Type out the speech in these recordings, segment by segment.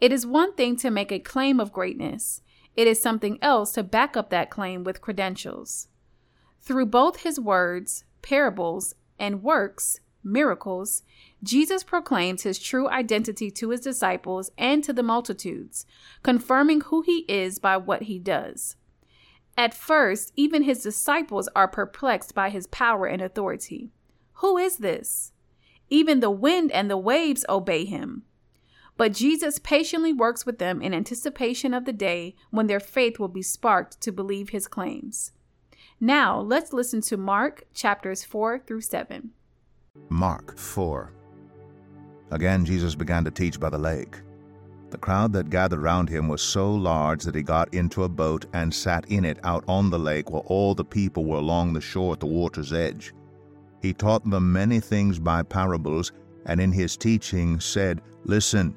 It is one thing to make a claim of greatness, it is something else to back up that claim with credentials. Through both his words, parables, and works, miracles, Jesus proclaims his true identity to his disciples and to the multitudes, confirming who he is by what he does. At first, even his disciples are perplexed by his power and authority. Who is this? Even the wind and the waves obey him. But Jesus patiently works with them in anticipation of the day when their faith will be sparked to believe his claims. Now, let's listen to Mark chapters 4 through 7. Mark 4. Again, Jesus began to teach by the lake. The crowd that gathered round him was so large that he got into a boat and sat in it out on the lake while all the people were along the shore at the water's edge. He taught them many things by parables, and in his teaching said, Listen,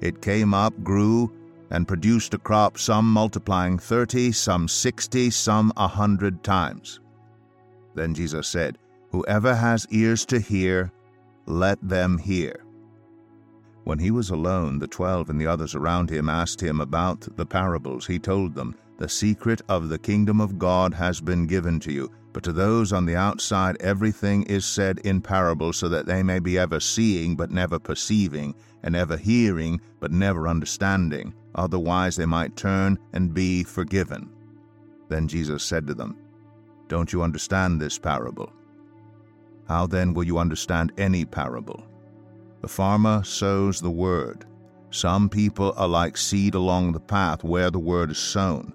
It came up, grew, and produced a crop, some multiplying thirty, some sixty, some a hundred times. Then Jesus said, Whoever has ears to hear, let them hear. When he was alone, the twelve and the others around him asked him about the parables. He told them, The secret of the kingdom of God has been given to you, but to those on the outside everything is said in parables, so that they may be ever seeing but never perceiving, and ever hearing but never understanding. Otherwise they might turn and be forgiven. Then Jesus said to them, Don't you understand this parable? How then will you understand any parable? The farmer sows the word. Some people are like seed along the path where the word is sown.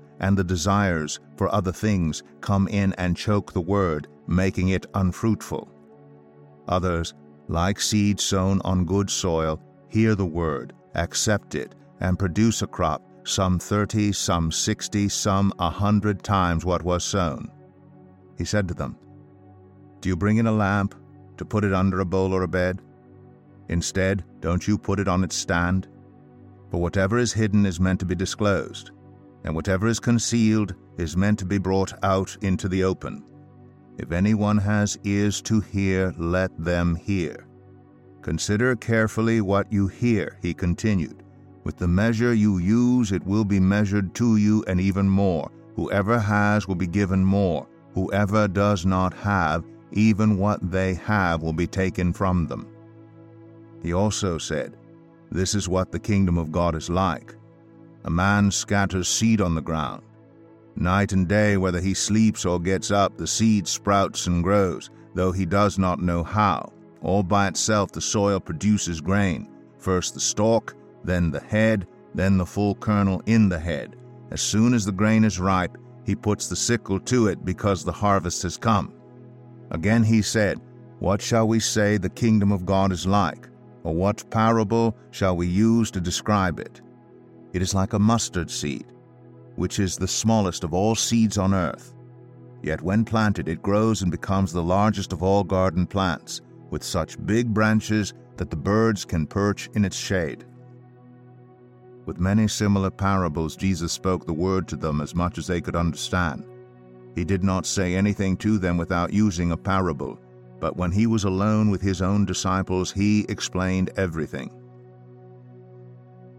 and the desires for other things come in and choke the word, making it unfruitful. Others, like seed sown on good soil, hear the word, accept it, and produce a crop, some thirty, some sixty, some a hundred times what was sown. He said to them, Do you bring in a lamp to put it under a bowl or a bed? Instead, don't you put it on its stand? For whatever is hidden is meant to be disclosed, and whatever is concealed is meant to be brought out into the open. If anyone has ears to hear, let them hear. Consider carefully what you hear, he continued. With the measure you use, it will be measured to you, and even more. Whoever has will be given more. Whoever does not have, even what they have will be taken from them. He also said, This is what the kingdom of God is like. A man scatters seed on the ground. Night and day, whether he sleeps or gets up, the seed sprouts and grows, though he does not know how. All by itself, the soil produces grain first the stalk, then the head, then the full kernel in the head. As soon as the grain is ripe, he puts the sickle to it because the harvest has come. Again he said, What shall we say the kingdom of God is like? Or what parable shall we use to describe it? It is like a mustard seed, which is the smallest of all seeds on earth. Yet when planted, it grows and becomes the largest of all garden plants, with such big branches that the birds can perch in its shade. With many similar parables, Jesus spoke the word to them as much as they could understand. He did not say anything to them without using a parable, but when he was alone with his own disciples, he explained everything.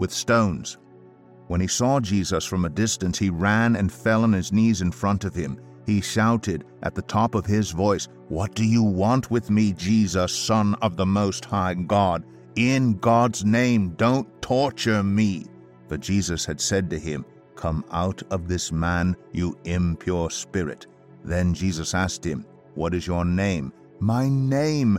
with stones. When he saw Jesus from a distance, he ran and fell on his knees in front of him. He shouted at the top of his voice, What do you want with me, Jesus, Son of the Most High God? In God's name, don't torture me. But Jesus had said to him, Come out of this man, you impure spirit. Then Jesus asked him, What is your name? My name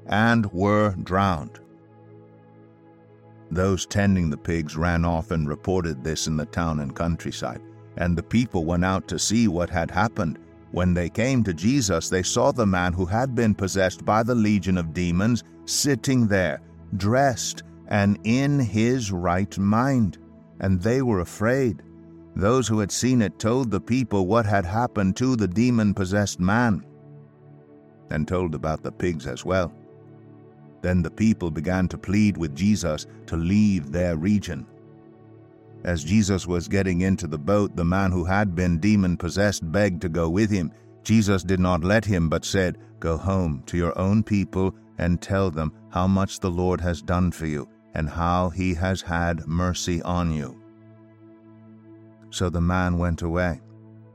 and were drowned. Those tending the pigs ran off and reported this in the town and countryside, and the people went out to see what had happened. When they came to Jesus, they saw the man who had been possessed by the legion of demons sitting there, dressed and in his right mind, and they were afraid. Those who had seen it told the people what had happened to the demon possessed man, and told about the pigs as well. Then the people began to plead with Jesus to leave their region. As Jesus was getting into the boat, the man who had been demon possessed begged to go with him. Jesus did not let him, but said, Go home to your own people and tell them how much the Lord has done for you and how he has had mercy on you. So the man went away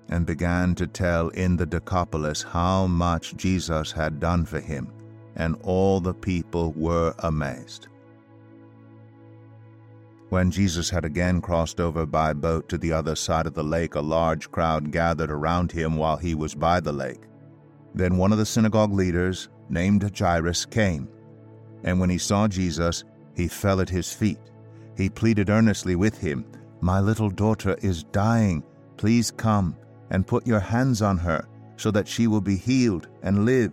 and began to tell in the Decapolis how much Jesus had done for him and all the people were amazed. When Jesus had again crossed over by boat to the other side of the lake, a large crowd gathered around him while he was by the lake. Then one of the synagogue leaders, named Jairus, came, and when he saw Jesus, he fell at his feet. He pleaded earnestly with him, My little daughter is dying. Please come and put your hands on her, so that she will be healed and live.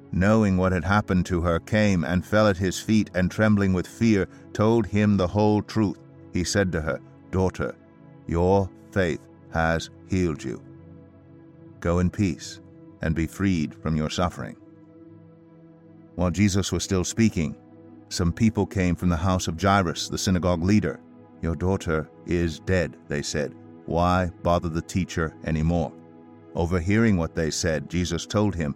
knowing what had happened to her, came and fell at his feet, and trembling with fear, told him the whole truth. He said to her, Daughter, your faith has healed you. Go in peace and be freed from your suffering. While Jesus was still speaking, some people came from the house of Jairus, the synagogue leader. Your daughter is dead, they said. Why bother the teacher any more? Overhearing what they said, Jesus told him,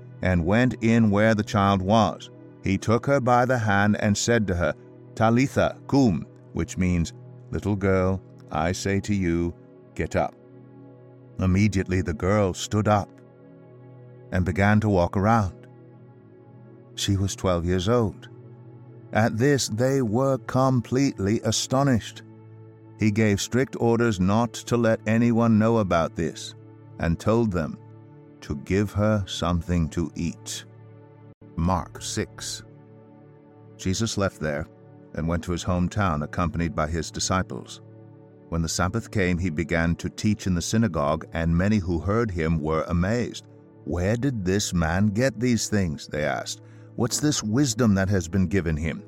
and went in where the child was. He took her by the hand and said to her, Talitha cum, which means, Little girl, I say to you, get up. Immediately the girl stood up and began to walk around. She was twelve years old. At this they were completely astonished. He gave strict orders not to let anyone know about this and told them to give her something to eat. Mark 6. Jesus left there and went to his hometown accompanied by his disciples. When the Sabbath came, he began to teach in the synagogue, and many who heard him were amazed. Where did this man get these things? They asked. What's this wisdom that has been given him?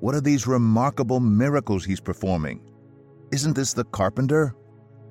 What are these remarkable miracles he's performing? Isn't this the carpenter?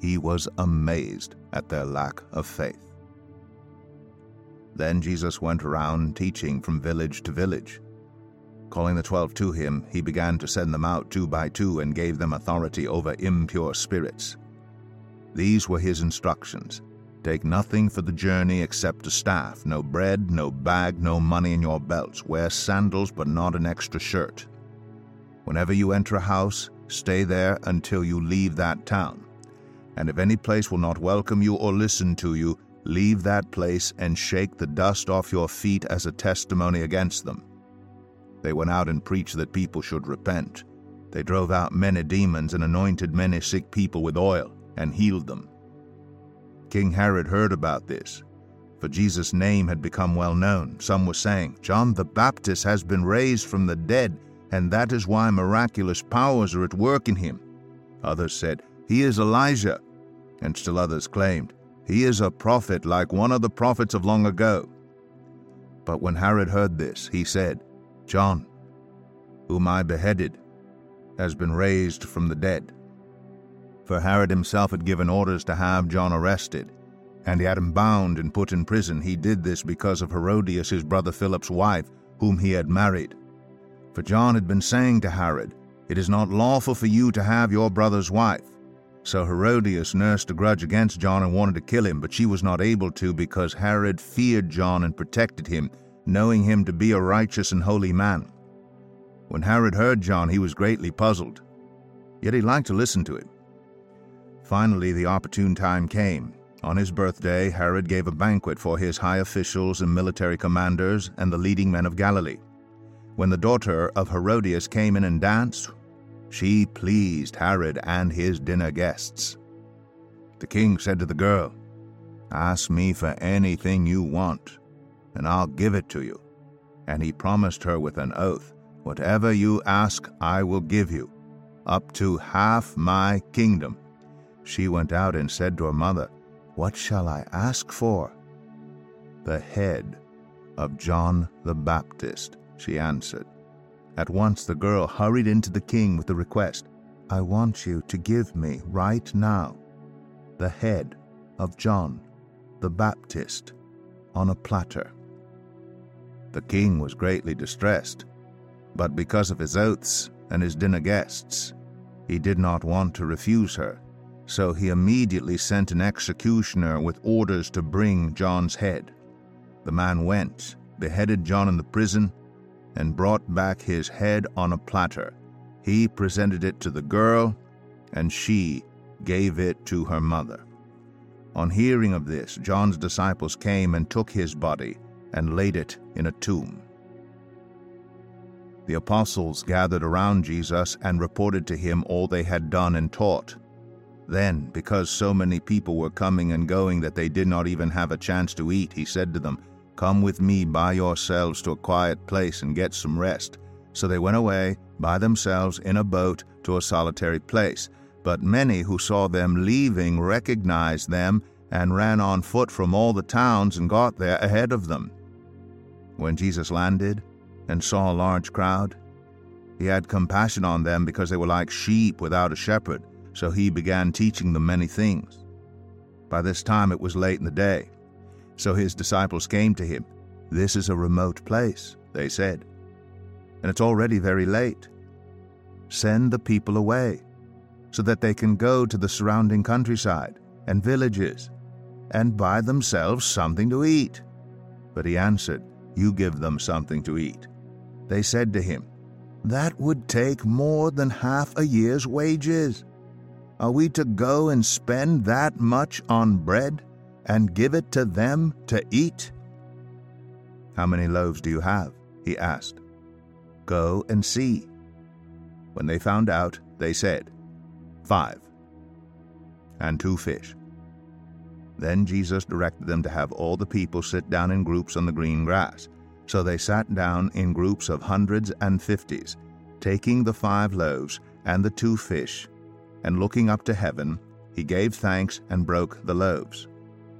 He was amazed at their lack of faith. Then Jesus went around teaching from village to village. Calling the twelve to him, he began to send them out two by two and gave them authority over impure spirits these were his instructions. Take nothing for the journey except a staff, no bread, no bag, no money in your belts. Wear sandals, but not an extra shirt. Whenever you enter a house, stay there until you leave that town. And if any place will not welcome you or listen to you, leave that place and shake the dust off your feet as a testimony against them. They went out and preached that people should repent. They drove out many demons and anointed many sick people with oil and healed them. King Herod heard about this, for Jesus' name had become well known. Some were saying, John the Baptist has been raised from the dead, and that is why miraculous powers are at work in him. Others said, He is Elijah. And still others claimed, He is a prophet like one of the prophets of long ago. But when Herod heard this, he said, John, whom I beheaded, has been raised from the dead for Herod himself had given orders to have John arrested, and he had him bound and put in prison. He did this because of Herodias, his brother Philip's wife, whom he had married. For John had been saying to Herod, It is not lawful for you to have your brother's wife. So Herodias nursed a grudge against John and wanted to kill him, but she was not able to because Herod feared John and protected him, knowing him to be a righteous and holy man. When Herod heard John, he was greatly puzzled, yet he liked to listen to him. Finally, the opportune time came. On his birthday, Herod gave a banquet for his high officials and military commanders and the leading men of Galilee. When the daughter of Herodias came in and danced, she pleased Herod and his dinner guests. The king said to the girl, Ask me for anything you want, and I'll give it to you. And he promised her with an oath, Whatever you ask, I will give you, up to half my kingdom. She went out and said to her mother, What shall I ask for? The head of John the Baptist, she answered. At once the girl hurried into the king with the request, I want you to give me right now the head of John the Baptist on a platter. The king was greatly distressed, but because of his oaths and his dinner guests, he did not want to refuse her. So he immediately sent an executioner with orders to bring John's head. The man went, beheaded John in the prison, and brought back his head on a platter. He presented it to the girl, and she gave it to her mother. On hearing of this, John's disciples came and took his body and laid it in a tomb. The apostles gathered around Jesus and reported to him all they had done and taught. Then, because so many people were coming and going that they did not even have a chance to eat, he said to them, Come with me by yourselves to a quiet place and get some rest. So they went away by themselves in a boat to a solitary place. But many who saw them leaving recognized them and ran on foot from all the towns and got there ahead of them. When Jesus landed and saw a large crowd, he had compassion on them because they were like sheep without a shepherd, so he began teaching them many things. By this time it was late in the day, so his disciples came to him. This is a remote place, they said, and it's already very late. Send the people away so that they can go to the surrounding countryside and villages and buy themselves something to eat. But he answered, You give them something to eat. They said to him, That would take more than half a year's wages. Are we to go and spend that much on bread and give it to them to eat? How many loaves do you have? He asked. Go and see. When they found out, they said, five, and two fish. Then Jesus directed them to have all the people sit down in groups on the green grass. So they sat down in groups of hundreds and fifties, taking the five loaves and the two fish, and looking up to heaven, he gave thanks and broke the loaves.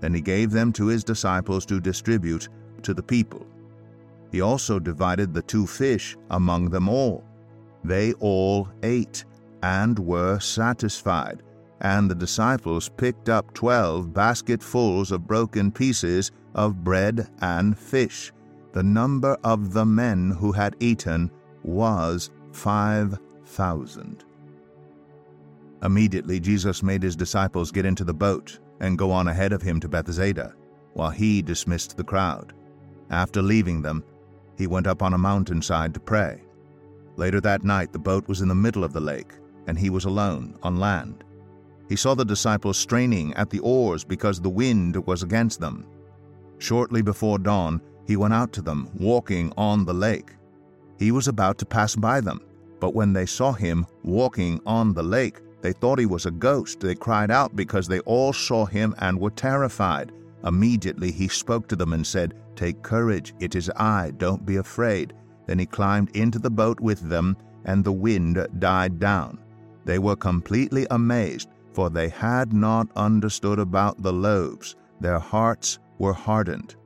Then he gave them to his disciples to distribute to the people. He also divided the two fish among them all. They all ate and were satisfied. And the disciples picked up twelve basketfuls of broken pieces of bread and fish. The number of the men who had eaten was five thousand. Immediately Jesus made his disciples get into the boat and go on ahead of him to Bethsaida, while he dismissed the crowd. After leaving them, he went up on a mountainside to pray. Later that night, the boat was in the middle of the lake and he was alone on land. He saw the disciples straining at the oars because the wind was against them. Shortly before dawn, he went out to them, walking on the lake. He was about to pass by them, but when they saw him walking on the lake, they thought he was a ghost. They cried out because they all saw him and were terrified. Immediately he spoke to them and said, Take courage, it is I, don't be afraid. Then he climbed into the boat with them, and the wind died down. They were completely amazed, for they had not understood about the loaves. Their hearts were hardened.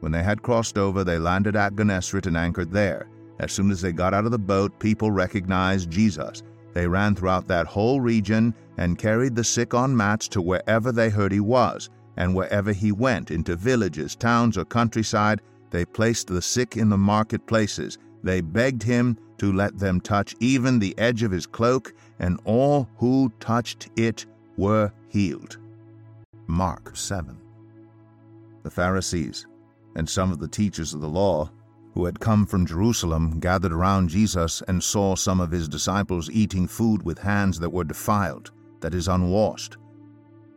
When they had crossed over, they landed at Gennesaret and anchored there. As soon as they got out of the boat, people recognized Jesus. They ran throughout that whole region and carried the sick on mats to wherever they heard he was. And wherever he went, into villages, towns, or countryside, they placed the sick in the marketplaces. They begged him to let them touch even the edge of his cloak, and all who touched it were healed. Mark 7. The Pharisees and some of the teachers of the law who had come from Jerusalem gathered around Jesus and saw some of his disciples eating food with hands that were defiled, that is, unwashed.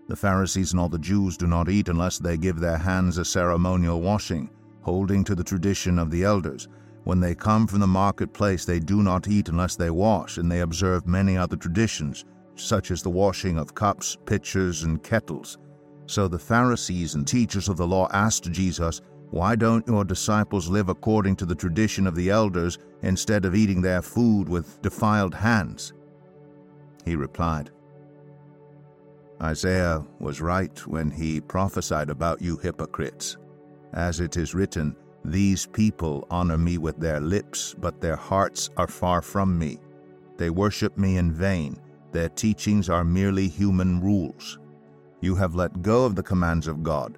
The Pharisees and all the Jews do not eat unless they give their hands a ceremonial washing, holding to the tradition of the elders when they come from the marketplace, they do not eat unless they wash, and they observe many other traditions, such as the washing of cups, pitchers, and kettles. So the Pharisees and teachers of the law asked Jesus, Why don't your disciples live according to the tradition of the elders instead of eating their food with defiled hands? He replied, Isaiah was right when he prophesied about you hypocrites. As it is written, these people honor me with their lips, but their hearts are far from me. They worship me in vain. Their teachings are merely human rules. You have let go of the commands of God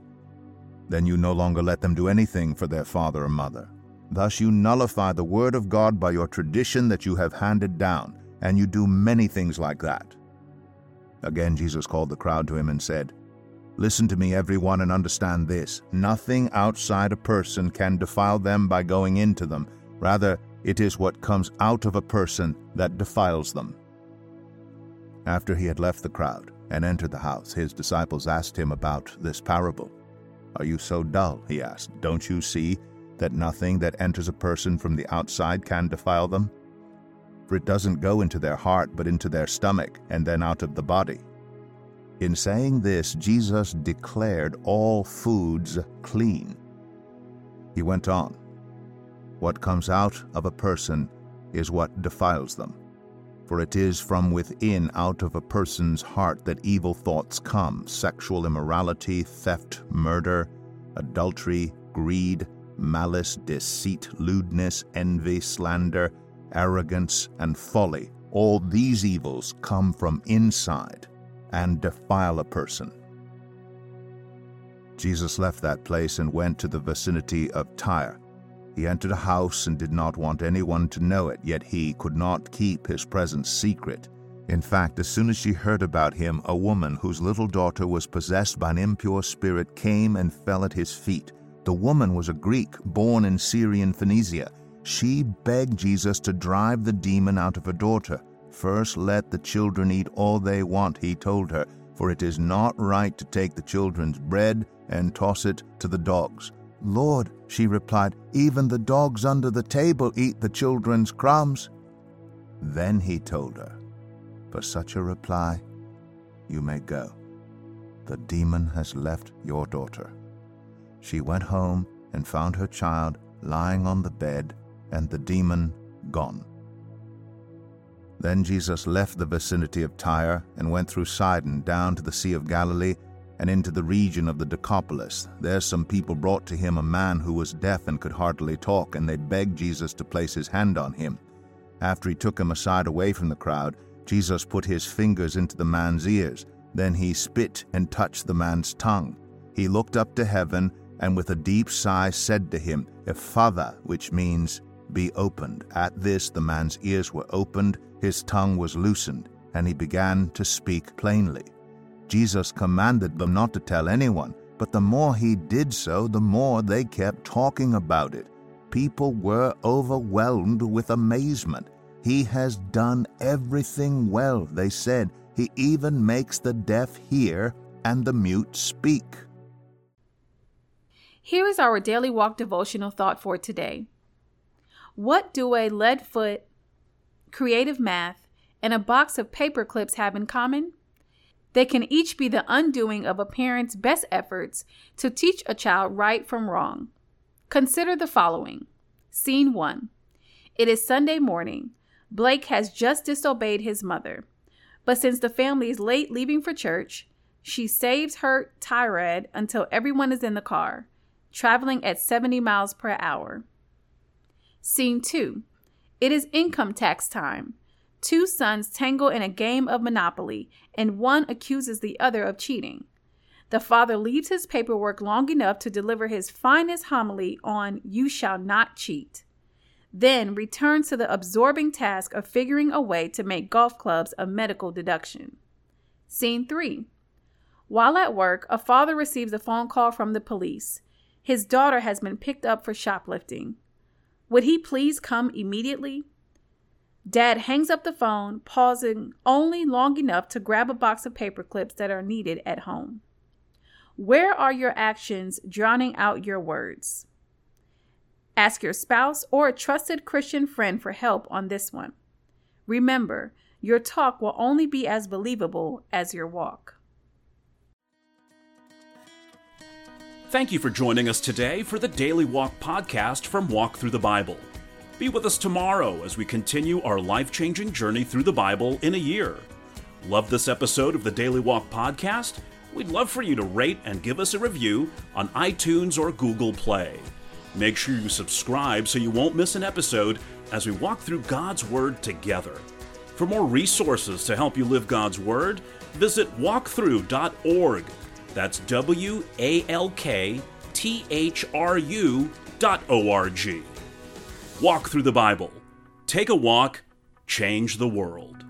then you no longer let them do anything for their father or mother. Thus you nullify the word of God by your tradition that you have handed down, and you do many things like that. Again, Jesus called the crowd to him and said, Listen to me, everyone, and understand this. Nothing outside a person can defile them by going into them. Rather, it is what comes out of a person that defiles them. After he had left the crowd and entered the house, his disciples asked him about this parable. Are you so dull? He asked. Don't you see that nothing that enters a person from the outside can defile them? For it doesn't go into their heart, but into their stomach, and then out of the body. In saying this, Jesus declared all foods clean. He went on, What comes out of a person is what defiles them. For it is from within, out of a person's heart, that evil thoughts come sexual immorality, theft, murder, adultery, greed, malice, deceit, lewdness, envy, slander, arrogance, and folly. All these evils come from inside and defile a person. Jesus left that place and went to the vicinity of Tyre. He entered a house and did not want anyone to know it, yet he could not keep his presence secret. In fact, as soon as she heard about him, a woman whose little daughter was possessed by an impure spirit came and fell at his feet. The woman was a Greek born in Syrian Phoenicia. She begged Jesus to drive the demon out of her daughter. First let the children eat all they want, he told her, for it is not right to take the children's bread and toss it to the dogs. Lord, she replied, even the dogs under the table eat the children's crumbs. Then he told her, For such a reply, you may go. The demon has left your daughter. She went home and found her child lying on the bed and the demon gone. Then Jesus left the vicinity of Tyre and went through Sidon down to the Sea of Galilee and into the region of the Decapolis. There some people brought to him a man who was deaf and could hardly talk, and they begged Jesus to place his hand on him. After he took him aside away from the crowd, Jesus put his fingers into the man's ears. Then he spit and touched the man's tongue. He looked up to heaven and with a deep sigh said to him, Ephphatha, which means, be opened. At this the man's ears were opened his tongue was loosened, and he began to speak plainly. Jesus commanded them not to tell anyone, but the more he did so, the more they kept talking about it. People were overwhelmed with amazement. He has done everything well, they said. He even makes the deaf hear and the mute speak. Here is our daily walk devotional thought for today. What do a lead foot, creative math, and a box of paper clips have in common? They can each be the undoing of a parent's best efforts to teach a child right from wrong. Consider the following Scene 1 It is Sunday morning. Blake has just disobeyed his mother. But since the family is late leaving for church, she saves her tirade until everyone is in the car, traveling at 70 miles per hour. Scene 2 it is income tax time. Two sons tangle in a game of Monopoly, and one accuses the other of cheating. The father leaves his paperwork long enough to deliver his finest homily on You Shall Not Cheat, then returns to the absorbing task of figuring a way to make golf clubs a medical deduction. Scene 3. While at work, a father receives a phone call from the police. His daughter has been picked up for shoplifting. Would he please come immediately? Dad hangs up the phone, pausing only long enough to grab a box of paper clips that are needed at home. Where are your actions drowning out your words? Ask your spouse or a trusted Christian friend for help on this one. Remember, your talk will only be as believable as your walk. Thank you for joining us today for the Daily Walk podcast from Walk Thru the Bible. Be with us tomorrow as we continue our life changing journey through the Bible in a year. Love this episode of the Daily Walk podcast? We'd love for you to rate and give us a review on iTunes or Google Play. Make sure you subscribe so you won't miss an episode as we walk through God's Word together. For more resources to help you live God's Word, visit walkthru.org. That's W A L K T H R U dot O R G. Walk through the Bible. Take a walk, change the world.